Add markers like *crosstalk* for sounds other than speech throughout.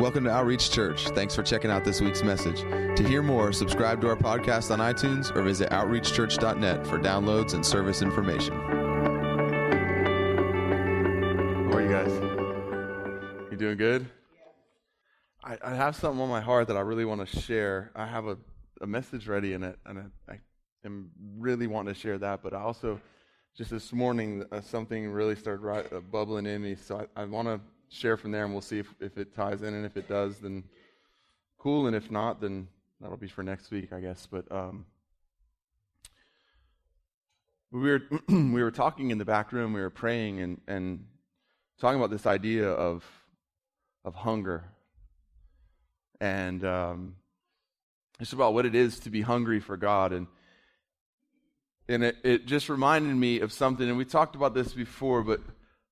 Welcome to Outreach Church. Thanks for checking out this week's message. To hear more, subscribe to our podcast on iTunes or visit outreachchurch.net for downloads and service information. How are you guys? You doing good? I, I have something on my heart that I really want to share. I have a, a message ready in it, and I, I am really wanting to share that. But I also, just this morning, uh, something really started right, uh, bubbling in me. So I, I want to share from there, and we'll see if, if it ties in. And if it does, then cool. And if not, then that'll be for next week, I guess. But um, we were *clears throat* we were talking in the back room. We were praying and and talking about this idea of of hunger and um, it's about what it is to be hungry for God and and it, it just reminded me of something and we talked about this before but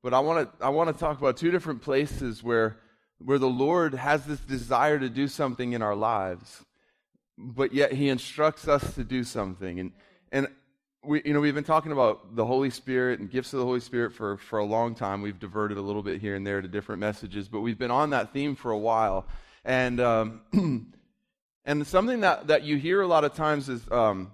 but I want to I want to talk about two different places where where the Lord has this desire to do something in our lives, but yet He instructs us to do something. And and we you know we've been talking about the Holy Spirit and gifts of the Holy Spirit for for a long time. We've diverted a little bit here and there to different messages, but we've been on that theme for a while. And um, *clears throat* and something that that you hear a lot of times is. Um,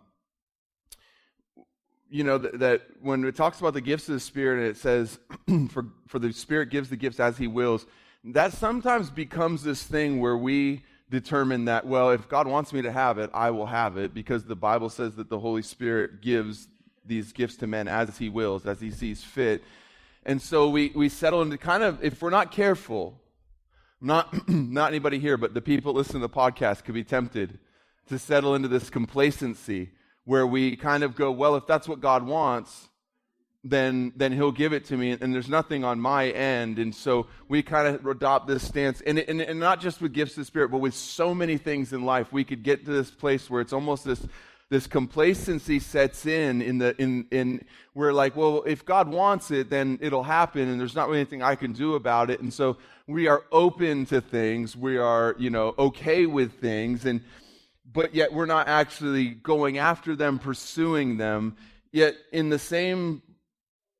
you know, that, that, when it talks about the gifts of the Spirit and it says, *clears throat* for, for the Spirit gives the gifts as He wills, that sometimes becomes this thing where we determine that, well, if God wants me to have it, I will have it because the Bible says that the Holy Spirit gives these gifts to men as He wills, as He sees fit. And so we, we settle into kind of, if we're not careful, not, *clears throat* not anybody here, but the people listening to the podcast could be tempted to settle into this complacency where we kind of go, well, if that's what God wants, then then He'll give it to me, and there's nothing on my end, and so we kind of adopt this stance, and, and and not just with gifts of the Spirit, but with so many things in life, we could get to this place where it's almost this this complacency sets in in the in in we're like well if god wants it then it'll happen and there's not really anything i can do about it. And so we are open to things. We are you know okay with things. And but yet we're not actually going after them, pursuing them. Yet, in the same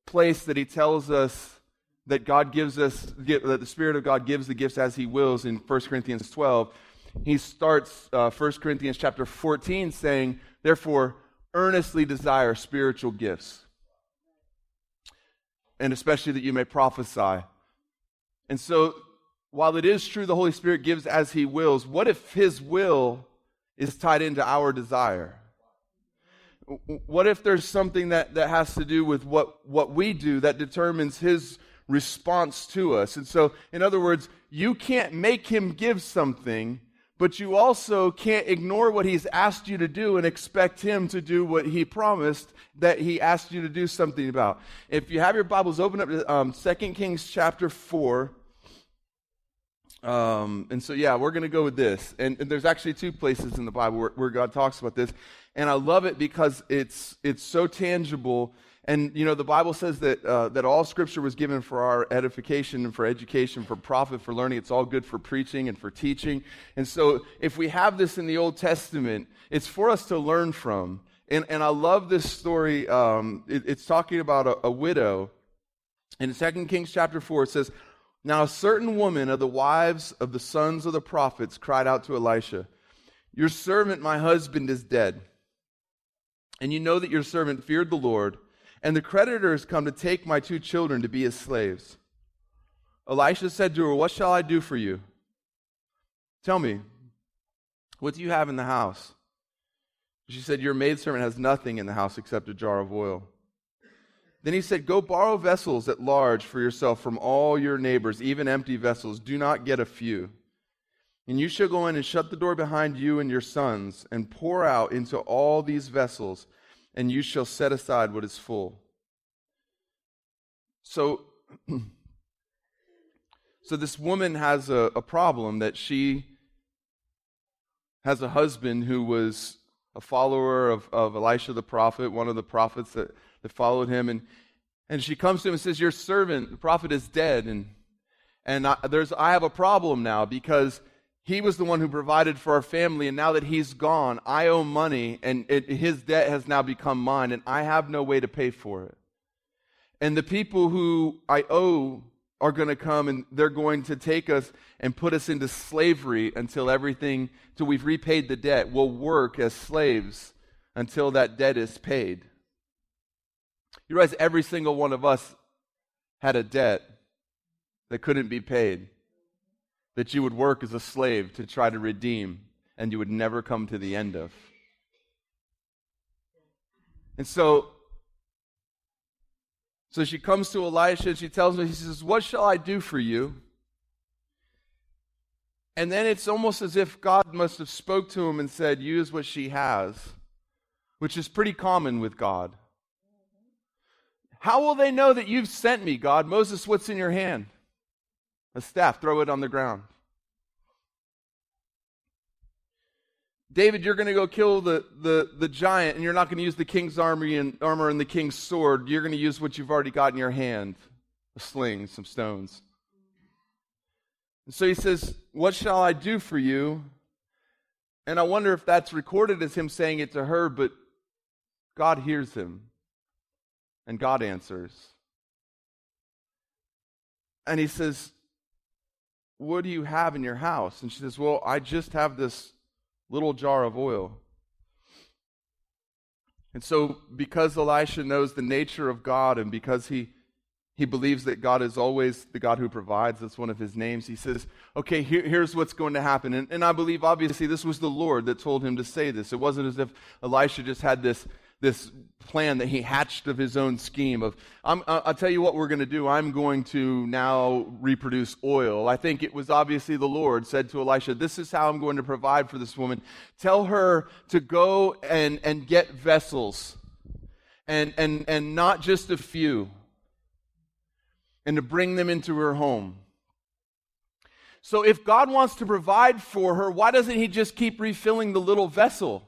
place that he tells us that God gives us, that the Spirit of God gives the gifts as he wills in 1 Corinthians 12, he starts uh, 1 Corinthians chapter 14 saying, Therefore, earnestly desire spiritual gifts, and especially that you may prophesy. And so, while it is true the Holy Spirit gives as he wills, what if his will is tied into our desire? What if there's something that, that has to do with what, what we do that determines his response to us? And so, in other words, you can't make him give something, but you also can't ignore what he's asked you to do and expect him to do what he promised that he asked you to do something about. If you have your Bibles, open up to um, 2 Kings chapter 4. Um, and so, yeah, we're going to go with this. And, and, there's actually two places in the Bible where, where, God talks about this. And I love it because it's, it's so tangible. And, you know, the Bible says that, uh, that all scripture was given for our edification and for education, for profit, for learning. It's all good for preaching and for teaching. And so, if we have this in the Old Testament, it's for us to learn from. And, and I love this story. Um, it, it's talking about a, a widow. In 2 Kings chapter 4, it says, now, a certain woman of the wives of the sons of the prophets cried out to Elisha, Your servant, my husband, is dead. And you know that your servant feared the Lord, and the creditors come to take my two children to be his slaves. Elisha said to her, What shall I do for you? Tell me, what do you have in the house? She said, Your maidservant has nothing in the house except a jar of oil. Then he said, Go borrow vessels at large for yourself from all your neighbors, even empty vessels. Do not get a few. And you shall go in and shut the door behind you and your sons, and pour out into all these vessels, and you shall set aside what is full. So, *clears throat* so this woman has a, a problem that she has a husband who was a follower of, of Elisha the prophet, one of the prophets that that followed him. And, and she comes to him and says, Your servant, the prophet, is dead. And, and I, there's, I have a problem now because he was the one who provided for our family. And now that he's gone, I owe money and it, his debt has now become mine and I have no way to pay for it. And the people who I owe are going to come and they're going to take us and put us into slavery until everything, till we've repaid the debt. We'll work as slaves until that debt is paid. You realize every single one of us had a debt that couldn't be paid, that you would work as a slave to try to redeem, and you would never come to the end of. And so, so she comes to Elisha and she tells him, he says, What shall I do for you? And then it's almost as if God must have spoke to him and said, Use what she has, which is pretty common with God. How will they know that you've sent me, God? Moses, what's in your hand? A staff, throw it on the ground. David, you're going to go kill the, the, the giant, and you're not going to use the king's army and armor and the king's sword. You're going to use what you've already got in your hand a sling, some stones. And so he says, What shall I do for you? And I wonder if that's recorded as him saying it to her, but God hears him. And God answers. And he says, What do you have in your house? And she says, Well, I just have this little jar of oil. And so, because Elisha knows the nature of God and because he, he believes that God is always the God who provides, that's one of his names, he says, Okay, here, here's what's going to happen. And, and I believe, obviously, this was the Lord that told him to say this. It wasn't as if Elisha just had this this plan that he hatched of his own scheme of i will tell you what we're going to do. I'm going to now reproduce oil. I think it was obviously the lord said to elisha this is how i'm going to provide for this woman. Tell her to go and, and get vessels and, and, and not just a few and to bring them into her home. So if god wants to provide for her why doesn't he just keep refilling the little vessel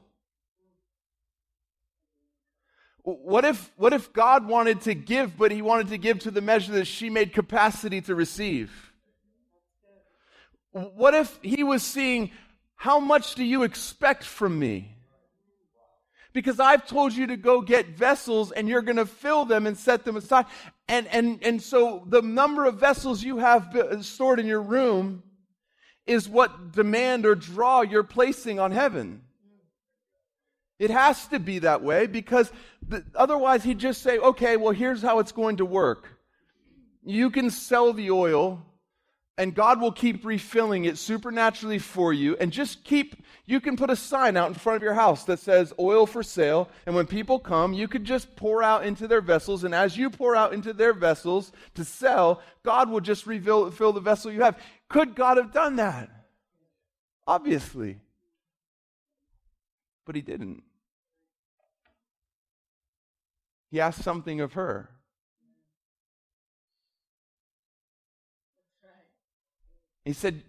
what if, what if God wanted to give, but he wanted to give to the measure that she made capacity to receive? What if he was seeing, how much do you expect from me? Because I've told you to go get vessels and you're going to fill them and set them aside. And, and, and so the number of vessels you have stored in your room is what demand or draw you're placing on heaven. It has to be that way because the, otherwise he'd just say, okay, well, here's how it's going to work. You can sell the oil and God will keep refilling it supernaturally for you. And just keep, you can put a sign out in front of your house that says oil for sale. And when people come, you could just pour out into their vessels. And as you pour out into their vessels to sell, God will just refill fill the vessel you have. Could God have done that? Obviously. But he didn't. He asked something of her. He said,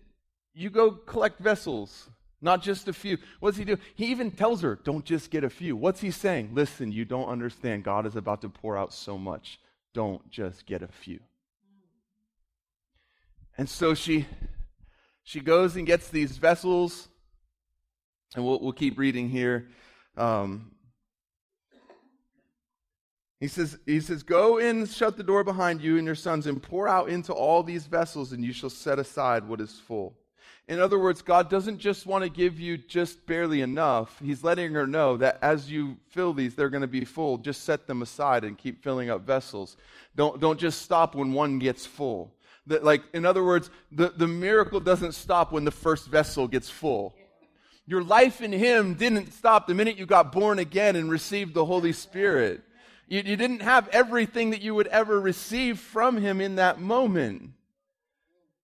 You go collect vessels, not just a few. What's he do? He even tells her, Don't just get a few. What's he saying? Listen, you don't understand. God is about to pour out so much. Don't just get a few. And so she she goes and gets these vessels, and we'll, we'll keep reading here. Um, he says, he says, Go in, shut the door behind you and your sons, and pour out into all these vessels, and you shall set aside what is full. In other words, God doesn't just want to give you just barely enough. He's letting her know that as you fill these, they're going to be full. Just set them aside and keep filling up vessels. Don't, don't just stop when one gets full. That, like, in other words, the, the miracle doesn't stop when the first vessel gets full. Your life in Him didn't stop the minute you got born again and received the Holy Spirit. You, you didn't have everything that you would ever receive from Him in that moment.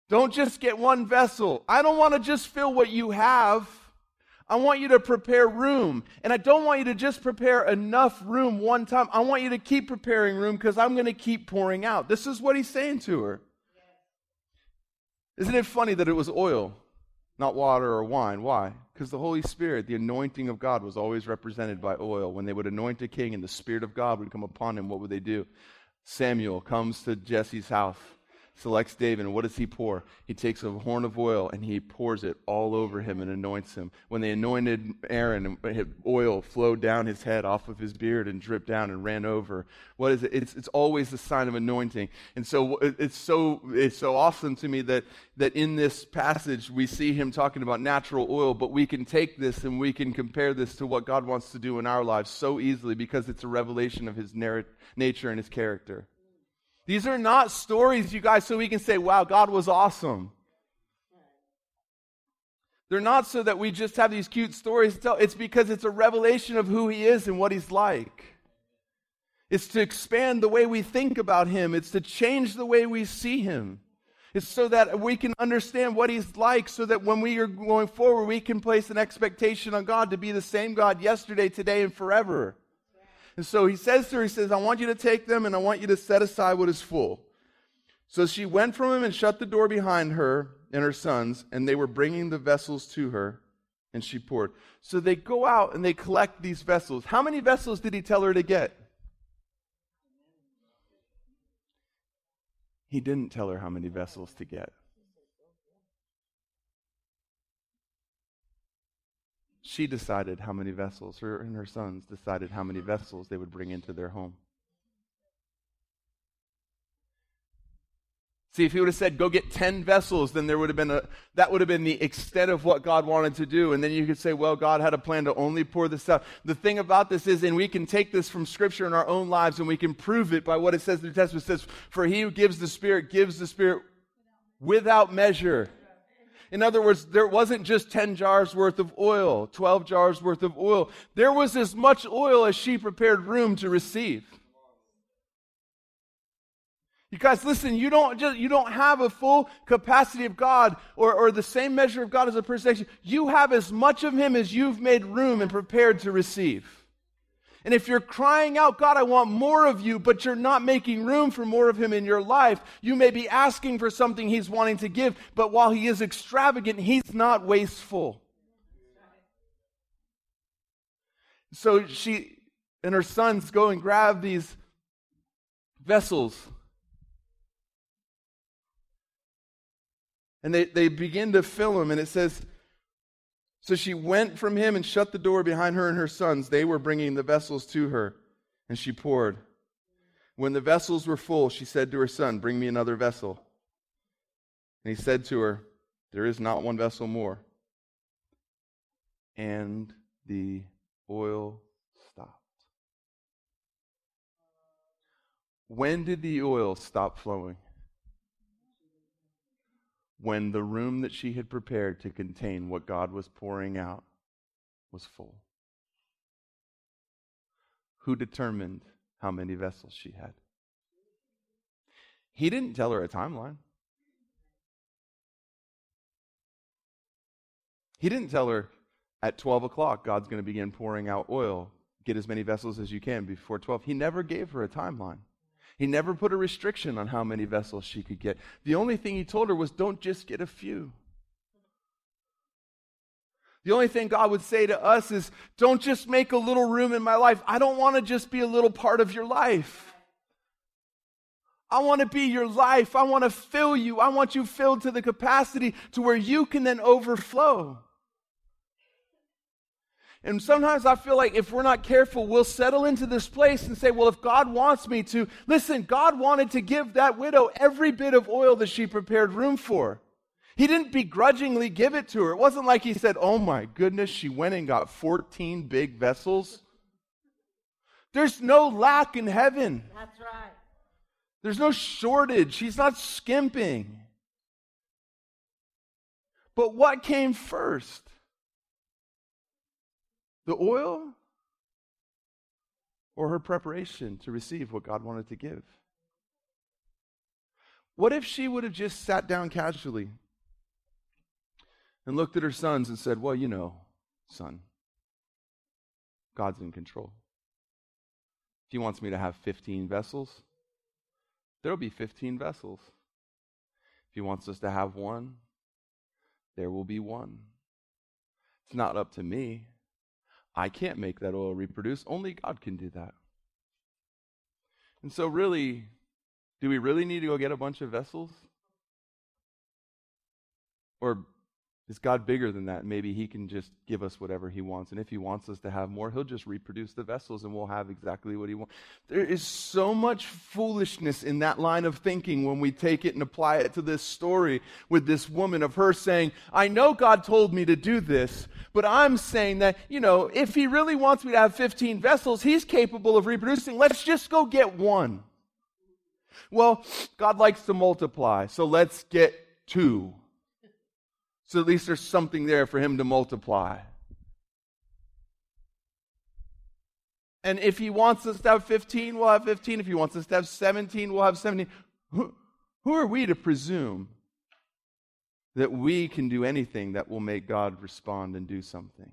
Don't just get one vessel. I don't want to just fill what you have. I want you to prepare room. And I don't want you to just prepare enough room one time. I want you to keep preparing room because I'm going to keep pouring out. This is what he's saying to her. Isn't it funny that it was oil, not water or wine? Why? Because the Holy Spirit, the anointing of God, was always represented by oil. When they would anoint a king and the Spirit of God would come upon him, what would they do? Samuel comes to Jesse's house. Selects David, and what does he pour? He takes a horn of oil and he pours it all over him and anoints him. When they anointed Aaron, oil flowed down his head off of his beard and dripped down and ran over. What is it? It's, it's always the sign of anointing. And so it's so it's so awesome to me that that in this passage we see him talking about natural oil, but we can take this and we can compare this to what God wants to do in our lives so easily because it's a revelation of his nature and his character. These are not stories, you guys, so we can say, wow, God was awesome. They're not so that we just have these cute stories to tell. It's because it's a revelation of who He is and what He's like. It's to expand the way we think about Him, it's to change the way we see Him. It's so that we can understand what He's like, so that when we are going forward, we can place an expectation on God to be the same God yesterday, today, and forever. And so he says to her, He says, I want you to take them and I want you to set aside what is full. So she went from him and shut the door behind her and her sons, and they were bringing the vessels to her, and she poured. So they go out and they collect these vessels. How many vessels did he tell her to get? He didn't tell her how many vessels to get. She decided how many vessels, her and her sons decided how many vessels they would bring into their home. See, if he would have said, go get 10 vessels, then there would have been a, that would have been the extent of what God wanted to do. And then you could say, well, God had a plan to only pour this out. The thing about this is, and we can take this from Scripture in our own lives and we can prove it by what it says in the Testament. It says, for he who gives the Spirit gives the Spirit without measure. In other words, there wasn't just 10 jars worth of oil, 12 jars worth of oil. There was as much oil as she prepared room to receive. You guys, listen, you don't just you don't have a full capacity of God or, or the same measure of God as a person. You have as much of him as you've made room and prepared to receive. And if you're crying out, God, I want more of you, but you're not making room for more of Him in your life, you may be asking for something He's wanting to give, but while He is extravagant, He's not wasteful. So she and her sons go and grab these vessels. And they, they begin to fill them, and it says, so she went from him and shut the door behind her and her sons. They were bringing the vessels to her, and she poured. When the vessels were full, she said to her son, Bring me another vessel. And he said to her, There is not one vessel more. And the oil stopped. When did the oil stop flowing? When the room that she had prepared to contain what God was pouring out was full? Who determined how many vessels she had? He didn't tell her a timeline. He didn't tell her at 12 o'clock, God's going to begin pouring out oil. Get as many vessels as you can before 12. He never gave her a timeline. He never put a restriction on how many vessels she could get. The only thing he told her was don't just get a few. The only thing God would say to us is don't just make a little room in my life. I don't want to just be a little part of your life. I want to be your life. I want to fill you. I want you filled to the capacity to where you can then overflow. And sometimes I feel like if we're not careful, we'll settle into this place and say, well, if God wants me to, listen, God wanted to give that widow every bit of oil that she prepared room for. He didn't begrudgingly give it to her. It wasn't like he said, oh my goodness, she went and got 14 big vessels. There's no lack in heaven. That's right. There's no shortage. He's not skimping. But what came first? The oil or her preparation to receive what God wanted to give? What if she would have just sat down casually and looked at her sons and said, Well, you know, son, God's in control. If He wants me to have 15 vessels, there'll be 15 vessels. If He wants us to have one, there will be one. It's not up to me. I can't make that oil reproduce. Only God can do that. And so, really, do we really need to go get a bunch of vessels? Or is God bigger than that? Maybe He can just give us whatever He wants. And if He wants us to have more, He'll just reproduce the vessels and we'll have exactly what He wants. There is so much foolishness in that line of thinking when we take it and apply it to this story with this woman of her saying, I know God told me to do this, but I'm saying that, you know, if He really wants me to have 15 vessels, He's capable of reproducing. Let's just go get one. Well, God likes to multiply, so let's get two. So at least there's something there for him to multiply. And if he wants us to have 15, we'll have 15. If he wants us to have 17, we'll have 17. Who, who are we to presume that we can do anything that will make God respond and do something?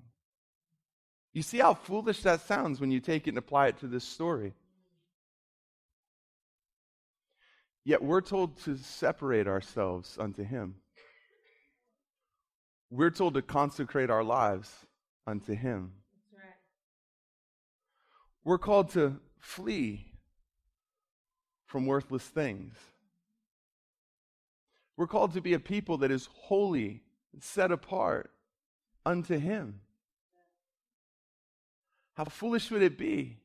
You see how foolish that sounds when you take it and apply it to this story. Yet we're told to separate ourselves unto him we're told to consecrate our lives unto Him. Right. We're called to flee from worthless things. We're called to be a people that is holy, set apart unto Him. How foolish would it be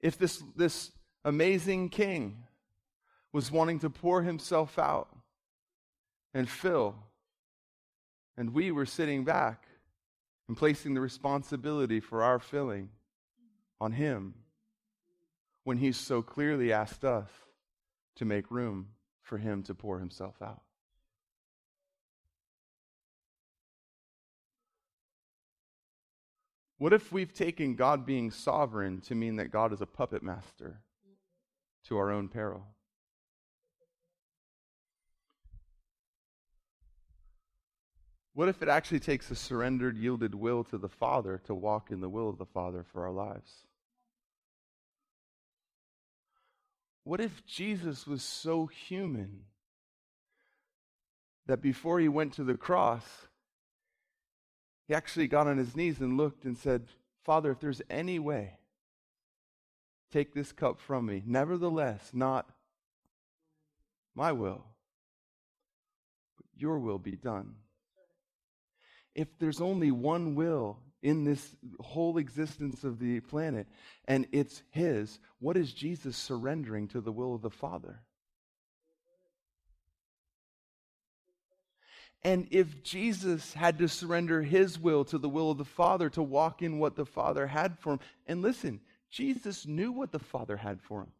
if this, this amazing king was wanting to pour himself out and fill and we were sitting back and placing the responsibility for our filling on Him when He so clearly asked us to make room for Him to pour Himself out. What if we've taken God being sovereign to mean that God is a puppet master to our own peril? What if it actually takes a surrendered, yielded will to the Father to walk in the will of the Father for our lives? What if Jesus was so human that before he went to the cross, he actually got on his knees and looked and said, Father, if there's any way, take this cup from me. Nevertheless, not my will, but your will be done if there's only one will in this whole existence of the planet and it's His, what is Jesus surrendering to the will of the Father? And if Jesus had to surrender his will to the will of the Father to walk in what the Father had for him, and listen, Jesus knew what the Father had for him.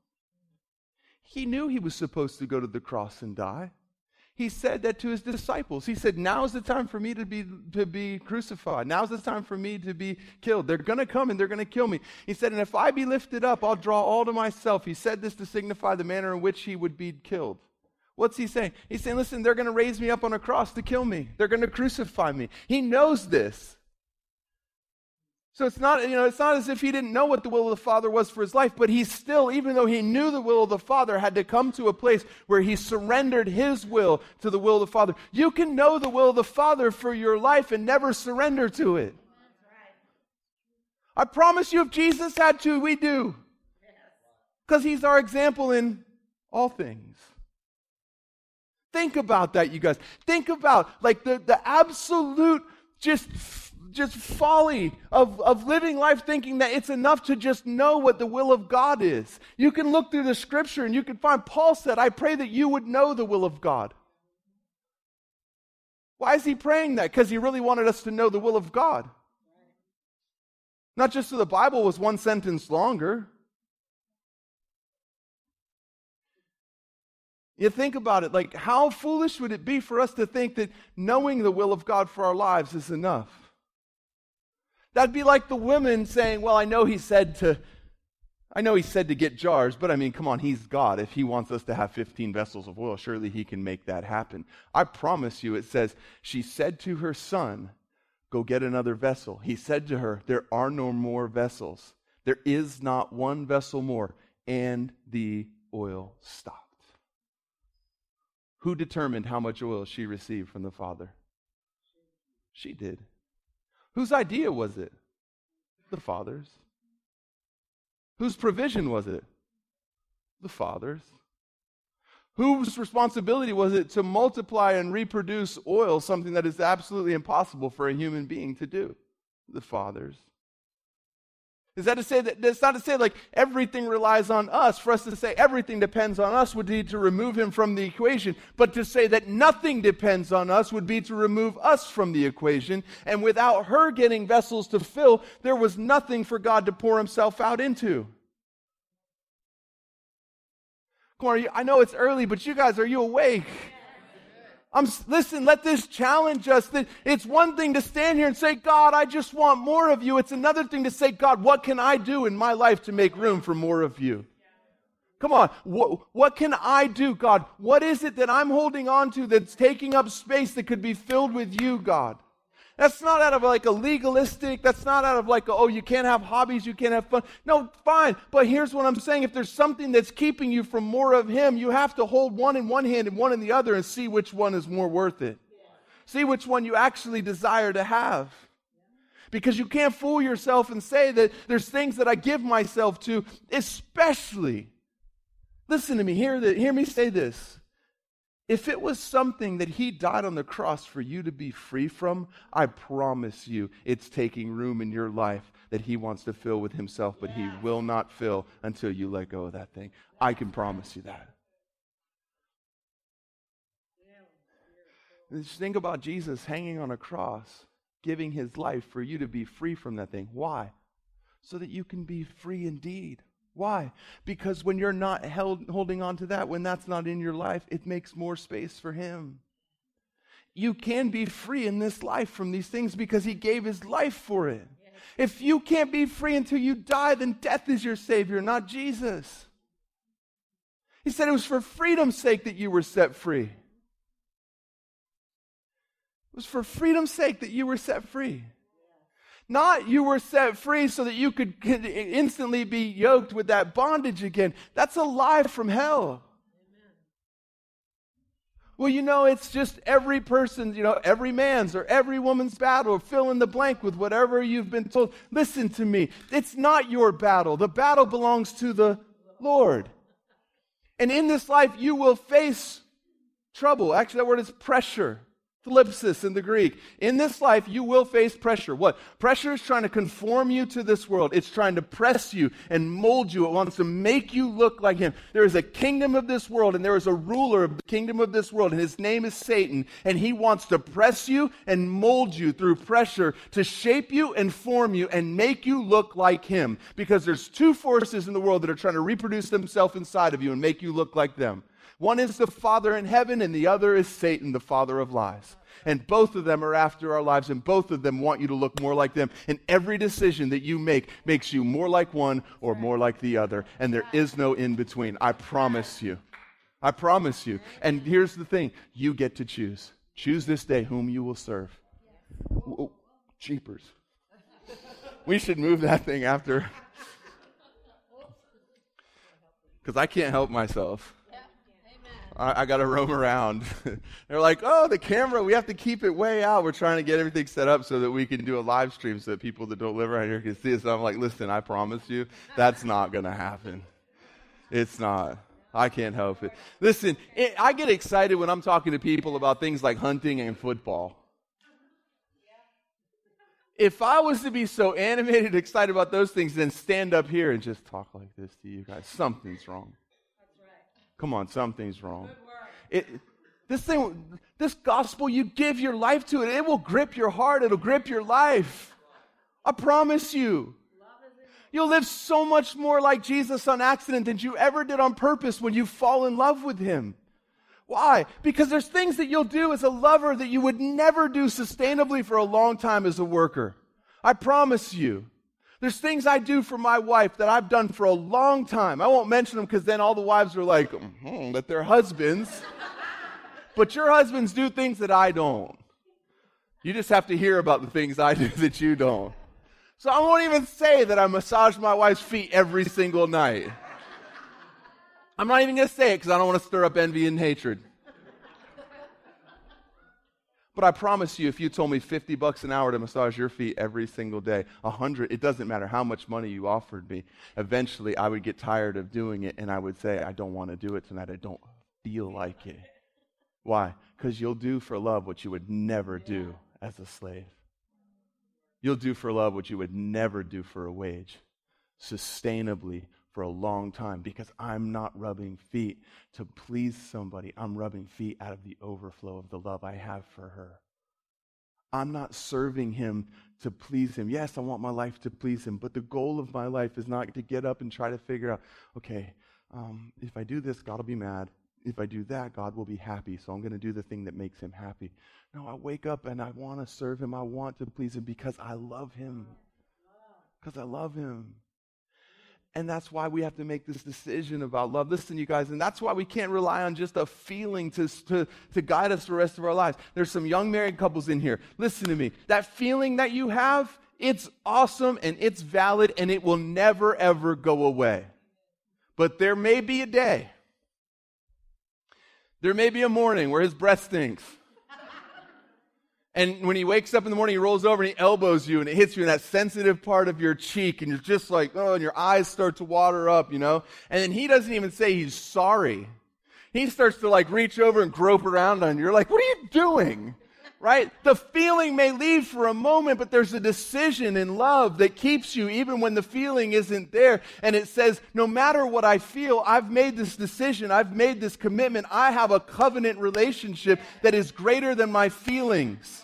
He knew he was supposed to go to the cross and die he said that to his disciples. He said, Now's the time for me to be, to be crucified. Now's the time for me to be killed. They're going to come and they're going to kill me. He said, And if I be lifted up, I'll draw all to myself. He said this to signify the manner in which he would be killed. What's he saying? He's saying, Listen, they're going to raise me up on a cross to kill me, they're going to crucify me. He knows this. So it's not, you know, it's not as if he didn't know what the will of the Father was for his life, but he still, even though he knew the will of the Father, had to come to a place where he surrendered his will to the will of the Father. You can know the will of the Father for your life and never surrender to it. I promise you, if Jesus had to, we do. Because he's our example in all things. Think about that, you guys. Think about like the, the absolute just just folly of, of living life thinking that it's enough to just know what the will of God is. You can look through the scripture and you can find, Paul said, I pray that you would know the will of God. Why is he praying that? Because he really wanted us to know the will of God. Not just so the Bible was one sentence longer. You think about it, like how foolish would it be for us to think that knowing the will of God for our lives is enough? That'd be like the women saying, Well, I know he said to. I know he said to get jars, but I mean, come on, he's God. If he wants us to have 15 vessels of oil, surely he can make that happen. I promise you, it says, she said to her son, Go get another vessel. He said to her, There are no more vessels. There is not one vessel more. And the oil stopped. Who determined how much oil she received from the Father? She did. Whose idea was it? The Father's. Whose provision was it? The Father's. Whose responsibility was it to multiply and reproduce oil, something that is absolutely impossible for a human being to do? The Father's. Is that to say that that's not to say like everything relies on us. For us to say everything depends on us would be to remove him from the equation. But to say that nothing depends on us would be to remove us from the equation. And without her getting vessels to fill, there was nothing for God to pour himself out into. Come on, I know it's early, but you guys, are you awake? I'm, listen, let this challenge us that it's one thing to stand here and say, God, I just want more of you. It's another thing to say, God, what can I do in my life to make room for more of you? Come on. What, what can I do, God? What is it that I'm holding on to that's taking up space that could be filled with you, God? That's not out of like a legalistic, that's not out of like, a, oh, you can't have hobbies, you can't have fun. No, fine. But here's what I'm saying. If there's something that's keeping you from more of Him, you have to hold one in one hand and one in the other and see which one is more worth it. See which one you actually desire to have. Because you can't fool yourself and say that there's things that I give myself to, especially. Listen to me, hear, the, hear me say this. If it was something that he died on the cross for you to be free from, I promise you it's taking room in your life that he wants to fill with himself, but he will not fill until you let go of that thing. I can promise you that. Just think about Jesus hanging on a cross, giving his life for you to be free from that thing. Why? So that you can be free indeed. Why? Because when you're not held, holding on to that, when that's not in your life, it makes more space for Him. You can be free in this life from these things because He gave His life for it. If you can't be free until you die, then death is your Savior, not Jesus. He said it was for freedom's sake that you were set free. It was for freedom's sake that you were set free. Not you were set free so that you could instantly be yoked with that bondage again. That's a lie from hell. Well, you know, it's just every person's, you know, every man's or every woman's battle, fill in the blank with whatever you've been told. Listen to me. It's not your battle. The battle belongs to the Lord. And in this life, you will face trouble. Actually, that word is pressure. Thlipsis in the Greek. In this life, you will face pressure. What? Pressure is trying to conform you to this world. It's trying to press you and mold you. It wants to make you look like Him. There is a kingdom of this world, and there is a ruler of the kingdom of this world, and his name is Satan. And he wants to press you and mold you through pressure to shape you and form you and make you look like him. Because there's two forces in the world that are trying to reproduce themselves inside of you and make you look like them. One is the Father in heaven, and the other is Satan, the father of lies. And both of them are after our lives, and both of them want you to look more like them. And every decision that you make makes you more like one or more like the other. And there is no in between. I promise you. I promise you. And here's the thing you get to choose. Choose this day whom you will serve. Oh, cheapers. We should move that thing after. Because I can't help myself. I, I got to *laughs* roam around. *laughs* They're like, oh, the camera, we have to keep it way out. We're trying to get everything set up so that we can do a live stream so that people that don't live around here can see us. And I'm like, listen, I promise you, that's not going to happen. It's not. I can't help it. Listen, it, I get excited when I'm talking to people about things like hunting and football. If I was to be so animated, excited about those things, then stand up here and just talk like this to you guys. Something's wrong. Come on, something's wrong. It, this thing, this gospel, you give your life to it, it will grip your heart, it'll grip your life. I promise you. You'll live so much more like Jesus on accident than you ever did on purpose when you fall in love with Him. Why? Because there's things that you'll do as a lover that you would never do sustainably for a long time as a worker. I promise you. There's things I do for my wife that I've done for a long time. I won't mention them because then all the wives are like, mm-hmm, that they're husbands. but your husbands do things that I don't. You just have to hear about the things I do *laughs* that you don't. So I won't even say that I massage my wife's feet every single night. I'm not even going to say it because I don't want to stir up envy and hatred. But I promise you, if you told me 50 bucks an hour to massage your feet every single day, 100, it doesn't matter how much money you offered me, eventually I would get tired of doing it and I would say, I don't want to do it tonight. I don't feel like it. Why? Because you'll do for love what you would never do as a slave. You'll do for love what you would never do for a wage, sustainably for a long time, because I'm not rubbing feet to please somebody. I'm rubbing feet out of the overflow of the love I have for her. I'm not serving him to please him. Yes, I want my life to please him, but the goal of my life is not to get up and try to figure out, okay, um, if I do this, God will be mad. If I do that, God will be happy. So I'm going to do the thing that makes him happy. No, I wake up and I want to serve him. I want to please him because I love him. Because I love him. And that's why we have to make this decision about love. Listen, you guys, and that's why we can't rely on just a feeling to, to, to guide us the rest of our lives. There's some young married couples in here. Listen to me. That feeling that you have, it's awesome and it's valid and it will never, ever go away. But there may be a day, there may be a morning where his breath stinks. And when he wakes up in the morning, he rolls over and he elbows you and it hits you in that sensitive part of your cheek and you're just like, oh, and your eyes start to water up, you know? And then he doesn't even say he's sorry. He starts to like reach over and grope around on you. You're like, what are you doing? Right? The feeling may leave for a moment, but there's a decision in love that keeps you even when the feeling isn't there. And it says, no matter what I feel, I've made this decision. I've made this commitment. I have a covenant relationship that is greater than my feelings.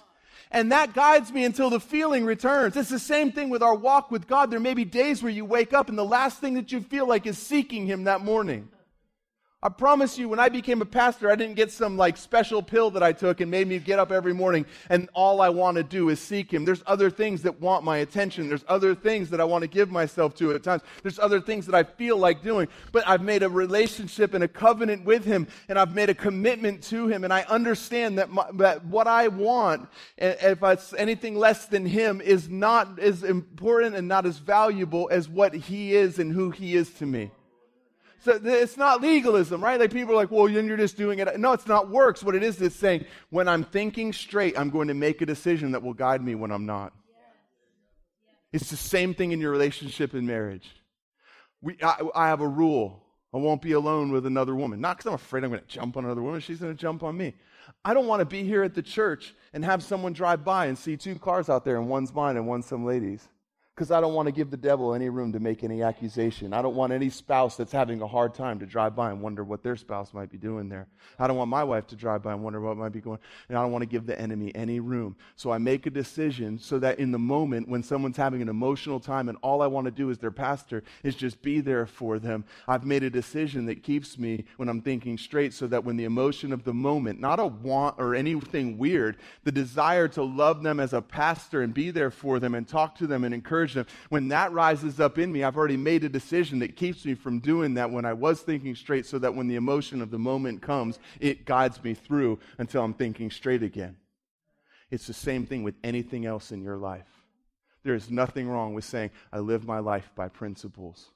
And that guides me until the feeling returns. It's the same thing with our walk with God. There may be days where you wake up and the last thing that you feel like is seeking Him that morning. I promise you, when I became a pastor, I didn't get some like special pill that I took and made me get up every morning and all I want to do is seek Him. There's other things that want my attention. There's other things that I want to give myself to at times. There's other things that I feel like doing. But I've made a relationship and a covenant with Him and I've made a commitment to Him and I understand that, my, that what I want, if it's anything less than Him, is not as important and not as valuable as what He is and who He is to me. So it's not legalism, right? Like people are like, well, then you're just doing it. No, it's not works. What it is is saying, when I'm thinking straight, I'm going to make a decision that will guide me when I'm not. It's the same thing in your relationship in marriage. We, I, I have a rule. I won't be alone with another woman. Not because I'm afraid I'm going to jump on another woman. She's going to jump on me. I don't want to be here at the church and have someone drive by and see two cars out there and one's mine and one's some ladies because I don't want to give the devil any room to make any accusation. I don't want any spouse that's having a hard time to drive by and wonder what their spouse might be doing there. I don't want my wife to drive by and wonder what might be going And I don't want to give the enemy any room. So I make a decision so that in the moment when someone's having an emotional time and all I want to do as their pastor is just be there for them, I've made a decision that keeps me when I'm thinking straight so that when the emotion of the moment, not a want or anything weird, the desire to love them as a pastor and be there for them and talk to them and encourage When that rises up in me, I've already made a decision that keeps me from doing that when I was thinking straight, so that when the emotion of the moment comes, it guides me through until I'm thinking straight again. It's the same thing with anything else in your life. There is nothing wrong with saying, I live my life by principles.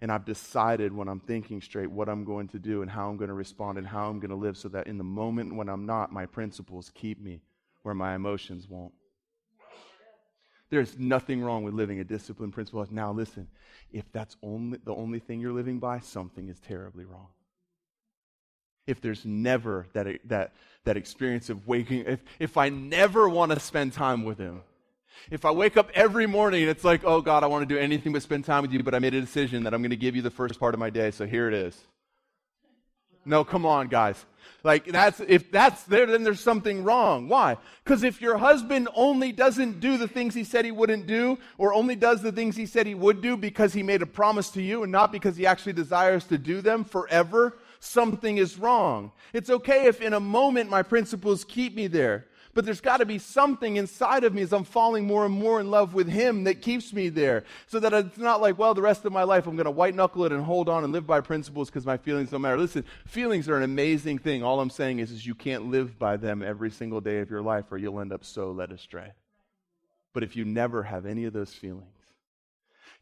And I've decided when I'm thinking straight what I'm going to do and how I'm going to respond and how I'm going to live so that in the moment when I'm not, my principles keep me where my emotions won't. There's nothing wrong with living a disciplined principle. Now, listen, if that's only the only thing you're living by, something is terribly wrong. If there's never that, that, that experience of waking, if, if I never want to spend time with Him, if I wake up every morning and it's like, oh God, I want to do anything but spend time with you, but I made a decision that I'm going to give you the first part of my day, so here it is. No, come on, guys. Like that's if that's there, then there's something wrong. Why? Because if your husband only doesn't do the things he said he wouldn't do, or only does the things he said he would do because he made a promise to you and not because he actually desires to do them forever, something is wrong. It's okay if in a moment my principles keep me there. But there's got to be something inside of me as I'm falling more and more in love with Him that keeps me there. So that it's not like, well, the rest of my life I'm going to white knuckle it and hold on and live by principles because my feelings don't matter. Listen, feelings are an amazing thing. All I'm saying is, is you can't live by them every single day of your life or you'll end up so led astray. But if you never have any of those feelings,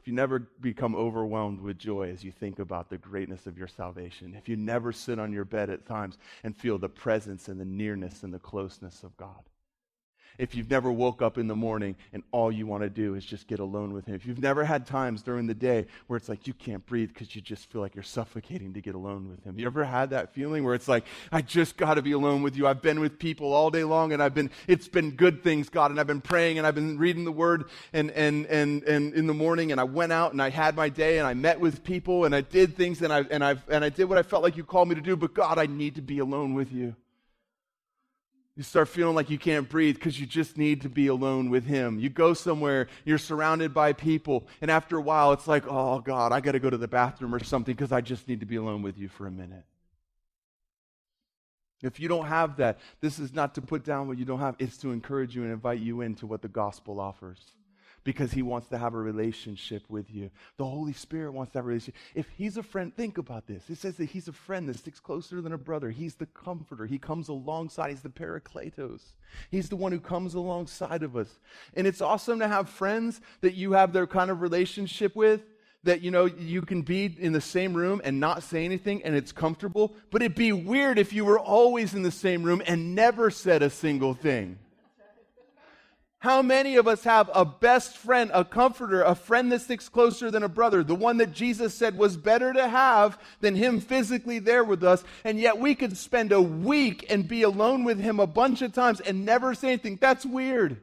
you never become overwhelmed with joy as you think about the greatness of your salvation, if you never sit on your bed at times and feel the presence and the nearness and the closeness of God, if you've never woke up in the morning and all you want to do is just get alone with him. If you've never had times during the day where it's like you can't breathe because you just feel like you're suffocating to get alone with him. You ever had that feeling where it's like, I just got to be alone with you. I've been with people all day long and I've been, it's been good things, God, and I've been praying and I've been reading the word and, and, and, and in the morning and I went out and I had my day and I met with people and I did things and I, and I, and I did what I felt like you called me to do, but God, I need to be alone with you. You start feeling like you can't breathe because you just need to be alone with Him. You go somewhere, you're surrounded by people, and after a while, it's like, oh God, I got to go to the bathroom or something because I just need to be alone with you for a minute. If you don't have that, this is not to put down what you don't have, it's to encourage you and invite you into what the gospel offers because he wants to have a relationship with you. The Holy Spirit wants a relationship. If he's a friend, think about this. It says that he's a friend that sticks closer than a brother. He's the comforter. He comes alongside. He's the parakletos. He's the one who comes alongside of us. And it's awesome to have friends that you have their kind of relationship with that you know you can be in the same room and not say anything and it's comfortable but it'd be weird if you were always in the same room and never said a single thing how many of us have a best friend, a comforter, a friend that sticks closer than a brother, the one that Jesus said was better to have than him physically there with us, and yet we could spend a week and be alone with him a bunch of times and never say anything? That's weird.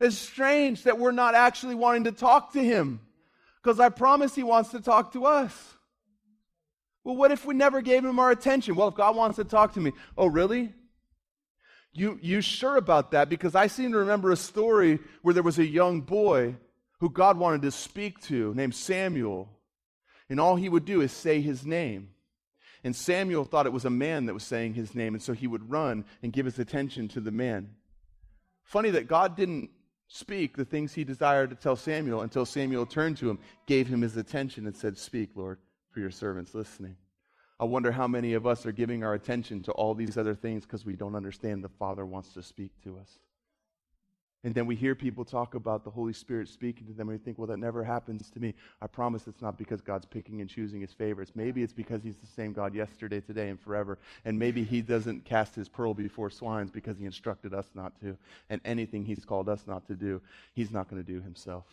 It's strange that we're not actually wanting to talk to him because I promise he wants to talk to us. Well, what if we never gave him our attention? Well, if God wants to talk to me, oh, really? You, you sure about that? Because I seem to remember a story where there was a young boy who God wanted to speak to named Samuel. And all he would do is say his name. And Samuel thought it was a man that was saying his name, and so he would run and give his attention to the man. Funny that God didn't speak the things he desired to tell Samuel until Samuel turned to him, gave him his attention, and said, Speak, Lord, for your servant's listening. I wonder how many of us are giving our attention to all these other things because we don't understand the Father wants to speak to us. And then we hear people talk about the Holy Spirit speaking to them, and we think, well, that never happens to me. I promise it's not because God's picking and choosing his favorites. Maybe it's because he's the same God yesterday, today, and forever. And maybe he doesn't cast his pearl before swines because he instructed us not to. And anything he's called us not to do, he's not going to do himself.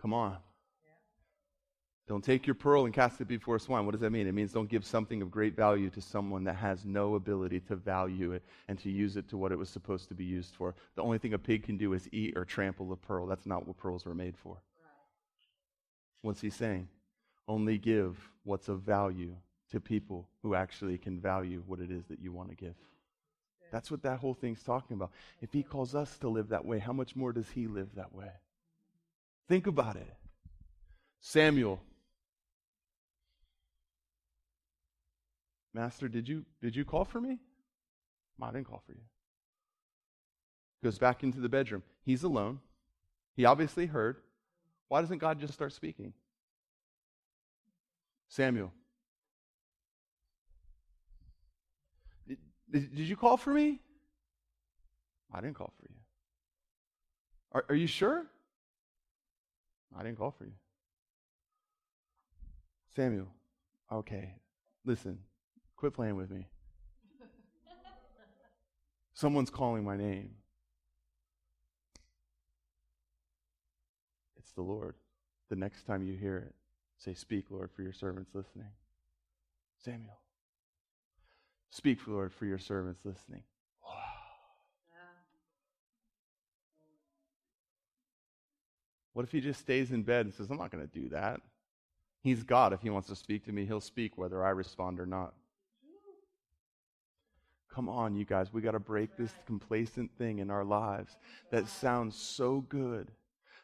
Come on. Don't take your pearl and cast it before a swine. What does that mean? It means don't give something of great value to someone that has no ability to value it and to use it to what it was supposed to be used for. The only thing a pig can do is eat or trample a pearl. That's not what pearls were made for. What's he saying? Only give what's of value to people who actually can value what it is that you want to give. That's what that whole thing's talking about. If he calls us to live that way, how much more does he live that way? Think about it. Samuel Master, did you, did you call for me? I didn't call for you. Goes back into the bedroom. He's alone. He obviously heard. Why doesn't God just start speaking? Samuel. Did, did, you call for me? I didn't call for you. Are, are you sure? I didn't call for you. Samuel, okay, listen, Quit playing with me. Someone's calling my name. It's the Lord. The next time you hear it, say, Speak, Lord, for your servants listening. Samuel. Speak, Lord, for your servants listening. What if he just stays in bed and says, I'm not going to do that? He's God. If he wants to speak to me, he'll speak whether I respond or not. Come on, you guys, we got to break this complacent thing in our lives that sounds so good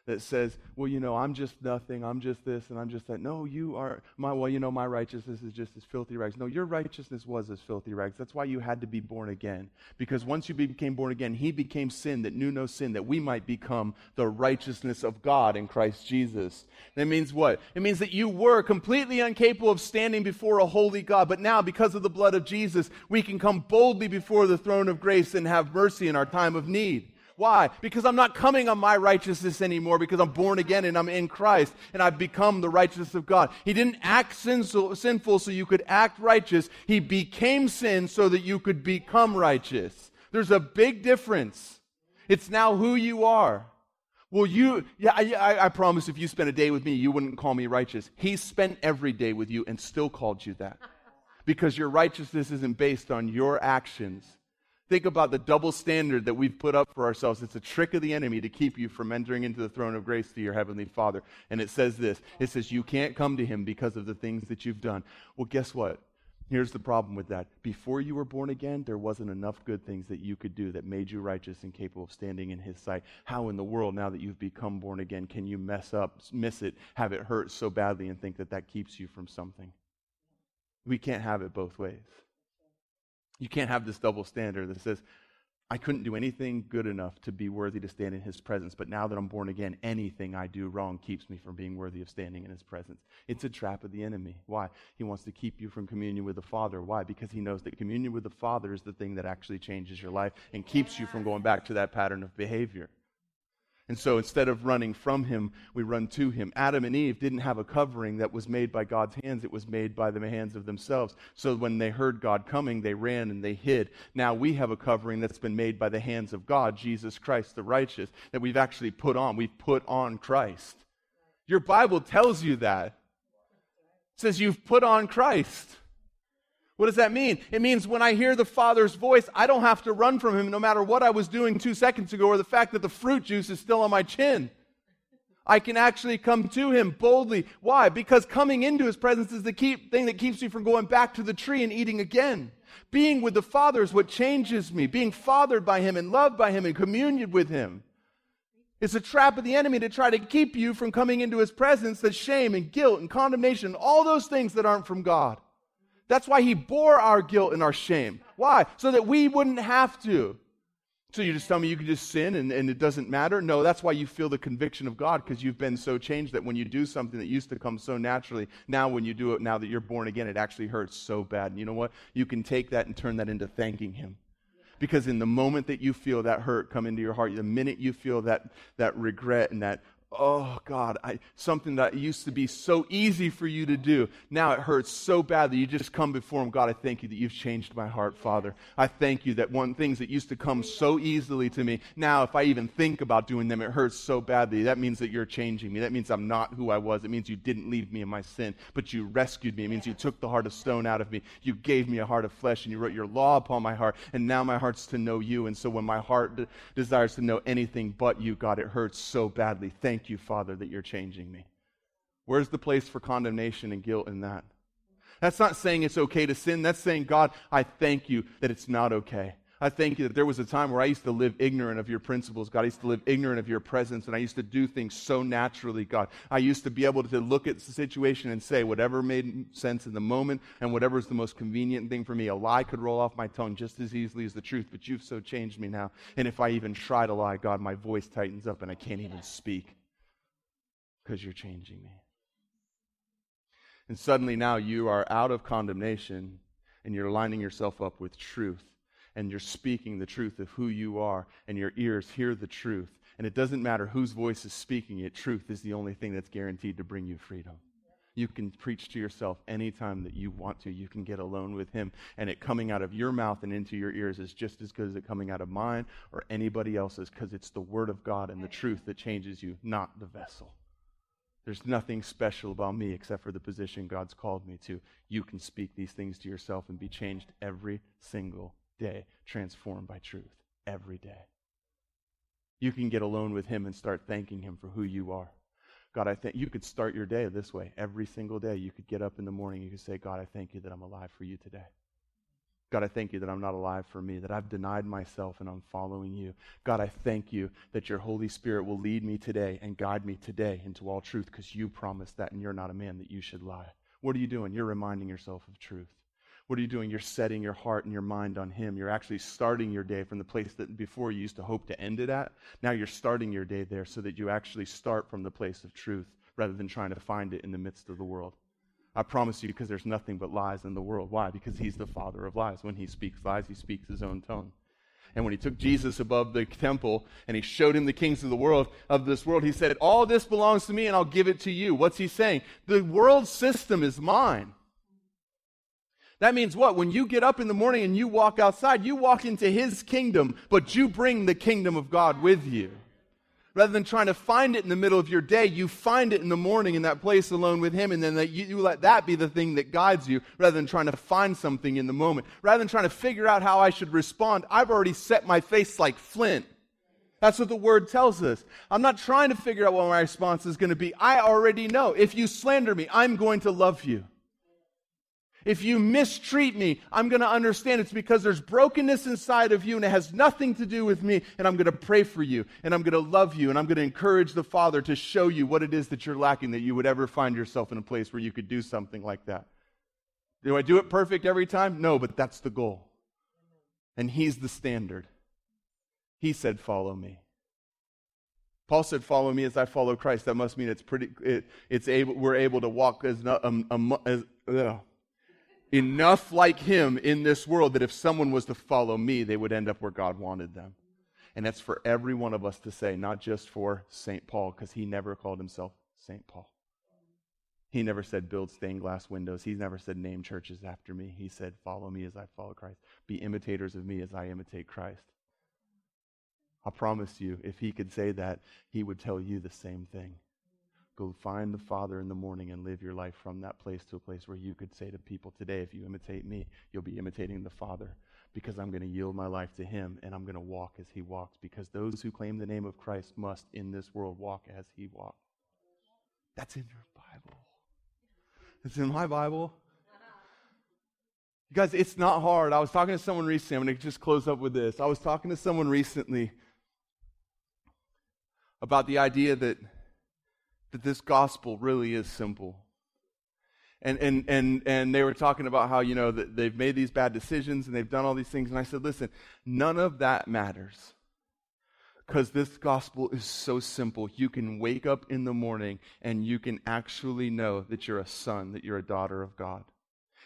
that says, well, you know, I'm just nothing, I'm just this, and I'm just that. No, you are my, well, you know, my righteousness is just as filthy rags. No, your righteousness was as filthy rags. That's why you had to be born again. Because once you became born again, he became sin that knew no sin, that we might become the righteousness of God in Christ Jesus. That means what? It means that you were completely incapable of standing before a holy God, but now, because of the blood of Jesus, we can come boldly before the throne of grace and have mercy in our time of need. Why? Because I'm not coming on my righteousness anymore because I'm born again and I'm in Christ and I've become the righteousness of God. He didn't act sinful so you could act righteous. He became sin so that you could become righteous. There's a big difference. It's now who you are. Well, you, yeah, I, I, promise if you spent a day with me, you wouldn't call me righteous. He spent every day with you and still called you that. Because your righteousness isn't based on your actions. Think about the double standard that we've put up for ourselves. It's a trick of the enemy to keep you from entering into the throne of grace to your heavenly Father. And it says this it says, You can't come to him because of the things that you've done. Well, guess what? Here's the problem with that. Before you were born again, there wasn't enough good things that you could do that made you righteous and capable of standing in His sight. How in the world, now that you've become born again, can you mess up, miss it, have it hurt so badly, and think that that keeps you from something? We can't have it both ways. You can't have this double standard that says, I couldn't do anything good enough to be worthy to stand in his presence, but now that I'm born again, anything I do wrong keeps me from being worthy of standing in his presence. It's a trap of the enemy. Why? He wants to keep you from communion with the Father. Why? Because he knows that communion with the Father is the thing that actually changes your life and keeps you from going back to that pattern of behavior. And so instead of running from him, we run to him. Adam and Eve didn't have a covering that was made by God's hands, it was made by the hands of themselves. So when they heard God coming, they ran and they hid. Now we have a covering that's been made by the hands of God, Jesus Christ the righteous, that we've actually put on. We've put on Christ. Your Bible tells you that. It says you've put on Christ. What does that mean? It means when I hear the Father's voice, I don't have to run from Him no matter what I was doing two seconds ago or the fact that the fruit juice is still on my chin. I can actually come to Him boldly. Why? Because coming into His presence is the key thing that keeps me from going back to the tree and eating again. Being with the Father is what changes me. Being fathered by Him and loved by Him and communion with Him. It's a trap of the enemy to try to keep you from coming into His presence that shame and guilt and condemnation, all those things that aren't from God. That's why he bore our guilt and our shame. Why? So that we wouldn't have to. So you just tell me you can just sin and, and it doesn't matter? No, that's why you feel the conviction of God because you've been so changed that when you do something that used to come so naturally, now when you do it, now that you're born again, it actually hurts so bad. And you know what? You can take that and turn that into thanking Him. Because in the moment that you feel that hurt come into your heart, the minute you feel that, that regret and that, oh God, I, something that used to be so easy for you to do, now it hurts so bad that you just come before Him. God, I thank you that you've changed my heart, Father. I thank you that one things that used to come so easily to me, now if I even think about doing them, it hurts so badly. That means that you're changing me. That means I'm not who I was. It means you didn't leave me in my sin, but you rescued me. It means you took the heart of stone out of me. You gave me a heart of flesh, and you wrote your law upon my heart, and now my heart's to know you. And so when my heart de- desires to know anything but you, God, it hurts so badly. Thank Thank you, Father, that you're changing me. Where's the place for condemnation and guilt in that? That's not saying it's okay to sin. That's saying, God, I thank you that it's not okay. I thank you that there was a time where I used to live ignorant of your principles, God. I used to live ignorant of your presence, and I used to do things so naturally, God. I used to be able to look at the situation and say whatever made sense in the moment and whatever is the most convenient thing for me. A lie could roll off my tongue just as easily as the truth, but you've so changed me now. And if I even try to lie, God, my voice tightens up and I can't even speak because you're changing me. And suddenly now you are out of condemnation and you're lining yourself up with truth and you're speaking the truth of who you are and your ears hear the truth. And it doesn't matter whose voice is speaking it, truth is the only thing that's guaranteed to bring you freedom. You can preach to yourself anytime that you want to. You can get alone with Him. And it coming out of your mouth and into your ears is just as good as it coming out of mine or anybody else's because it's the Word of God and the truth that changes you, not the vessel. There's nothing special about me except for the position God's called me to. You can speak these things to yourself and be changed every single day, transformed by truth every day. You can get alone with Him and start thanking Him for who you are. God, I think you could start your day this way every single day. You could get up in the morning, you could say, God, I thank you that I'm alive for you today. God, I thank you that I'm not alive for me, that I've denied myself and I'm following you. God, I thank you that your Holy Spirit will lead me today and guide me today into all truth because you promised that and you're not a man that you should lie. What are you doing? You're reminding yourself of truth. What are you doing? You're setting your heart and your mind on Him. You're actually starting your day from the place that before you used to hope to end it at. Now you're starting your day there so that you actually start from the place of truth rather than trying to find it in the midst of the world. I promise you, because there's nothing but lies in the world. Why? Because he's the father of lies. When he speaks lies, he speaks his own tone. And when he took Jesus above the temple and he showed him the kings of the world of this world, he said, All this belongs to me and I'll give it to you. What's he saying? The world system is mine. That means what? When you get up in the morning and you walk outside, you walk into his kingdom, but you bring the kingdom of God with you. Rather than trying to find it in the middle of your day, you find it in the morning in that place alone with Him, and then that you, you, let that be the thing that guides you rather than trying to find something in the moment. Rather than trying to figure out how I should respond, I've already set my face like flint. That's what the word tells us. I'm not trying to figure out what my response is going to be. I already know. If you slander me, I'm going to love you. If you mistreat me, I'm going to understand it's because there's brokenness inside of you and it has nothing to do with me. And I'm going to pray for you and I'm going to love you and I'm going to encourage the Father to show you what it is that you're lacking that you would ever find yourself in a place where you could do something like that. Do I do it perfect every time? No, but that's the goal. And He's the standard. He said, Follow me. Paul said, "Follow me as I follow Christ." That must mean it's pretty. It, it's able. We're able to walk as, um, um, as uh, enough like him in this world that if someone was to follow me, they would end up where God wanted them. And that's for every one of us to say, not just for St. Paul, because he never called himself St. Paul. He never said, build stained glass windows. He never said, name churches after me. He said, follow me as I follow Christ. Be imitators of me as I imitate Christ. I promise you, if he could say that, he would tell you the same thing. Go find the Father in the morning and live your life from that place to a place where you could say to people today, if you imitate me, you'll be imitating the Father because I'm going to yield my life to Him and I'm going to walk as He walks because those who claim the name of Christ must in this world walk as He walked. That's in your Bible. It's in my Bible. You guys, it's not hard. I was talking to someone recently. I'm going to just close up with this. I was talking to someone recently about the idea that that this gospel really is simple. And, and, and, and they were talking about how, you know, that they've made these bad decisions and they've done all these things. And I said, listen, none of that matters. Because this gospel is so simple. You can wake up in the morning and you can actually know that you're a son, that you're a daughter of God.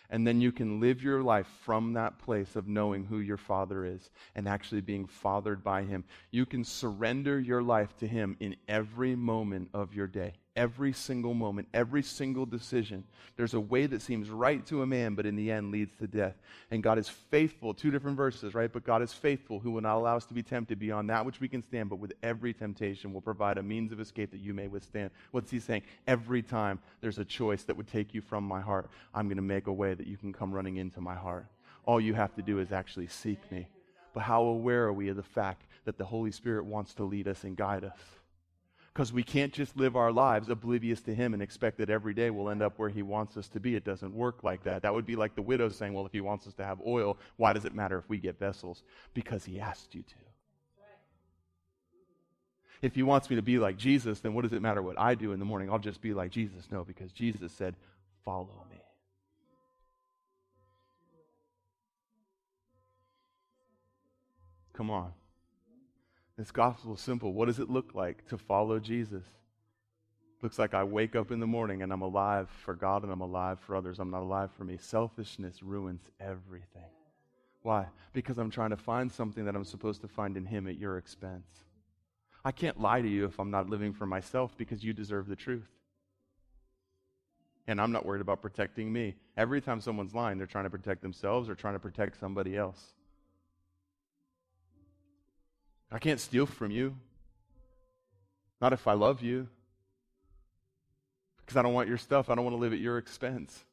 And then you can live your life from that place of knowing who your Father is and actually being fathered by Him. You can surrender your life to Him in every moment of your day every single moment, every single decision. There's a way that seems right to a man, but in the end leads to death. And God is faithful. Two different verses, right? But God is faithful, who will not allow us to be tempted beyond that which we can stand, but with every temptation will provide a means of escape that you may withstand. What's he saying? Every time there's a choice that would take you from my heart, I'm going to make a way that you can come running into my heart. All you have to do is actually seek me. But how aware are we of the fact that the Holy Spirit wants to lead us and guide us? Because we can't just live our lives oblivious to Him and expect that every day we'll end up where He wants us to be. It doesn't work like that. That would be like the widow saying, Well, if He wants us to have oil, why does it matter if we get vessels? Because He asked you to. If He wants me to be like Jesus, then what does it matter what I do in the morning? I'll just be like Jesus. No, because Jesus said, Follow me. Come on. This gospel is simple. What does it look like to follow Jesus? Looks like I wake up in the morning and I'm alive for God and I'm alive for others. I'm not alive for me. Selfishness ruins everything. Why? Because I'm trying to find something that I'm supposed to find in Him at your expense. I can't lie to you if I'm not living for myself because you deserve the truth. And I'm not worried about protecting me. Every time someone's lying, they're trying to protect themselves or trying to protect somebody else. I can't steal from you. Not if I love you. Because I don't want your stuff. I don't want to live at your expense.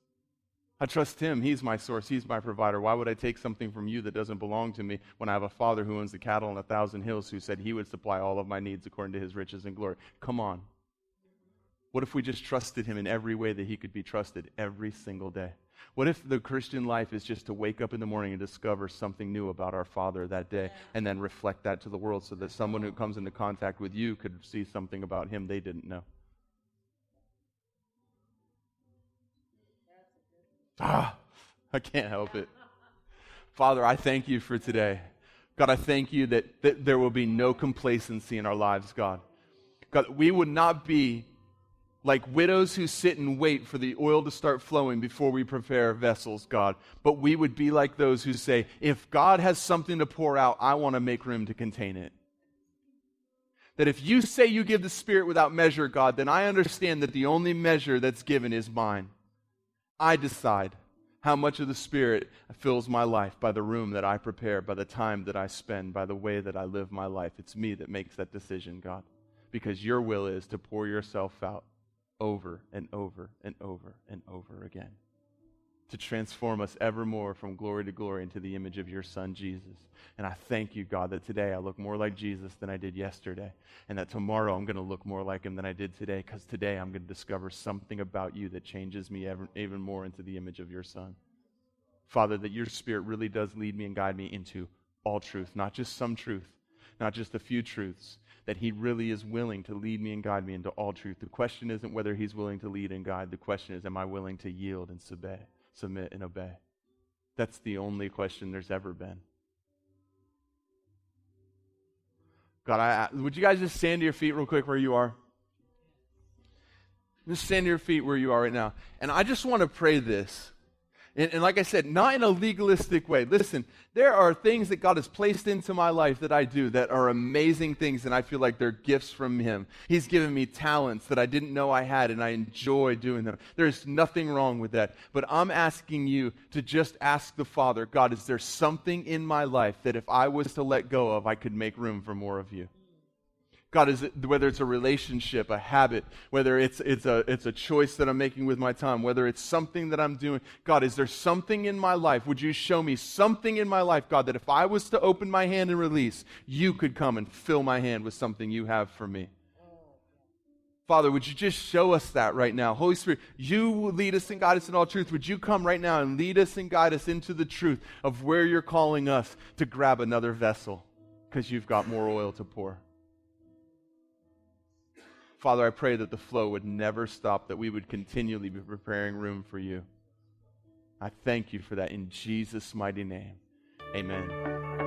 I trust Him. He's my source. He's my provider. Why would I take something from you that doesn't belong to me when I have a Father who owns the cattle on a thousand hills who said He would supply all of my needs according to His riches and glory? Come on. What if we just trusted Him in every way that He could be trusted every single day? What if the Christian life is just to wake up in the morning and discover something new about our Father that day and then reflect that to the world so that someone who comes into contact with you could see something about Him they didn't know? Ah, I can't help it. Father, I thank you for today. God, I thank you that, that there will be no complacency in our lives, God. God, we would not be like widows who sit and wait for the oil to start flowing before we prepare vessels, God. But we would be like those who say, if God has something to pour out, I want to make room to contain it. That if you say you give the Spirit without measure, God, then I understand that the only measure that's given is mine. I decide how much of the Spirit fills my life by the room that I prepare, by the time that I spend, by the way that I live my life. It's me that makes that decision, God, because your will is to pour yourself out over and over and over and over again. To transform us ever more from glory to glory into the image of your Son, Jesus. And I thank you, God, that today I look more like Jesus than I did yesterday. And that tomorrow I'm going to look more like him than I did today, because today I'm going to discover something about you that changes me ever, even more into the image of your Son. Father, that your Spirit really does lead me and guide me into all truth, not just some truth, not just a few truths, that He really is willing to lead me and guide me into all truth. The question isn't whether He's willing to lead and guide. The question is, am I willing to yield and submit, submit and obey? That's the only question there's ever been. God, I, would you guys just stand to your feet real quick where you are? Just stand to your feet where you are right now. And I just want to pray this. And, and, like I said, not in a legalistic way. Listen, there are things that God has placed into my life that I do that are amazing things, and I feel like they're gifts from Him. He's given me talents that I didn't know I had, and I enjoy doing them. There's nothing wrong with that. But I'm asking you to just ask the Father God, is there something in my life that if I was to let go of, I could make room for more of you? God, is it, whether it's a relationship, a habit, whether it's, it's, a, it's a choice that I'm making with my time, whether it's something that I'm doing, God, is there something in my life? Would you show me something in my life, God, that if I was to open my hand and release, you could come and fill my hand with something you have for me? Father, would you just show us that right now? Holy Spirit, you lead us and guide us in all truth. Would you come right now and lead us and guide us into the truth of where you're calling us to grab another vessel because you've got more oil to pour? Father, I pray that the flow would never stop, that we would continually be preparing room for you. I thank you for that in Jesus' mighty name. Amen.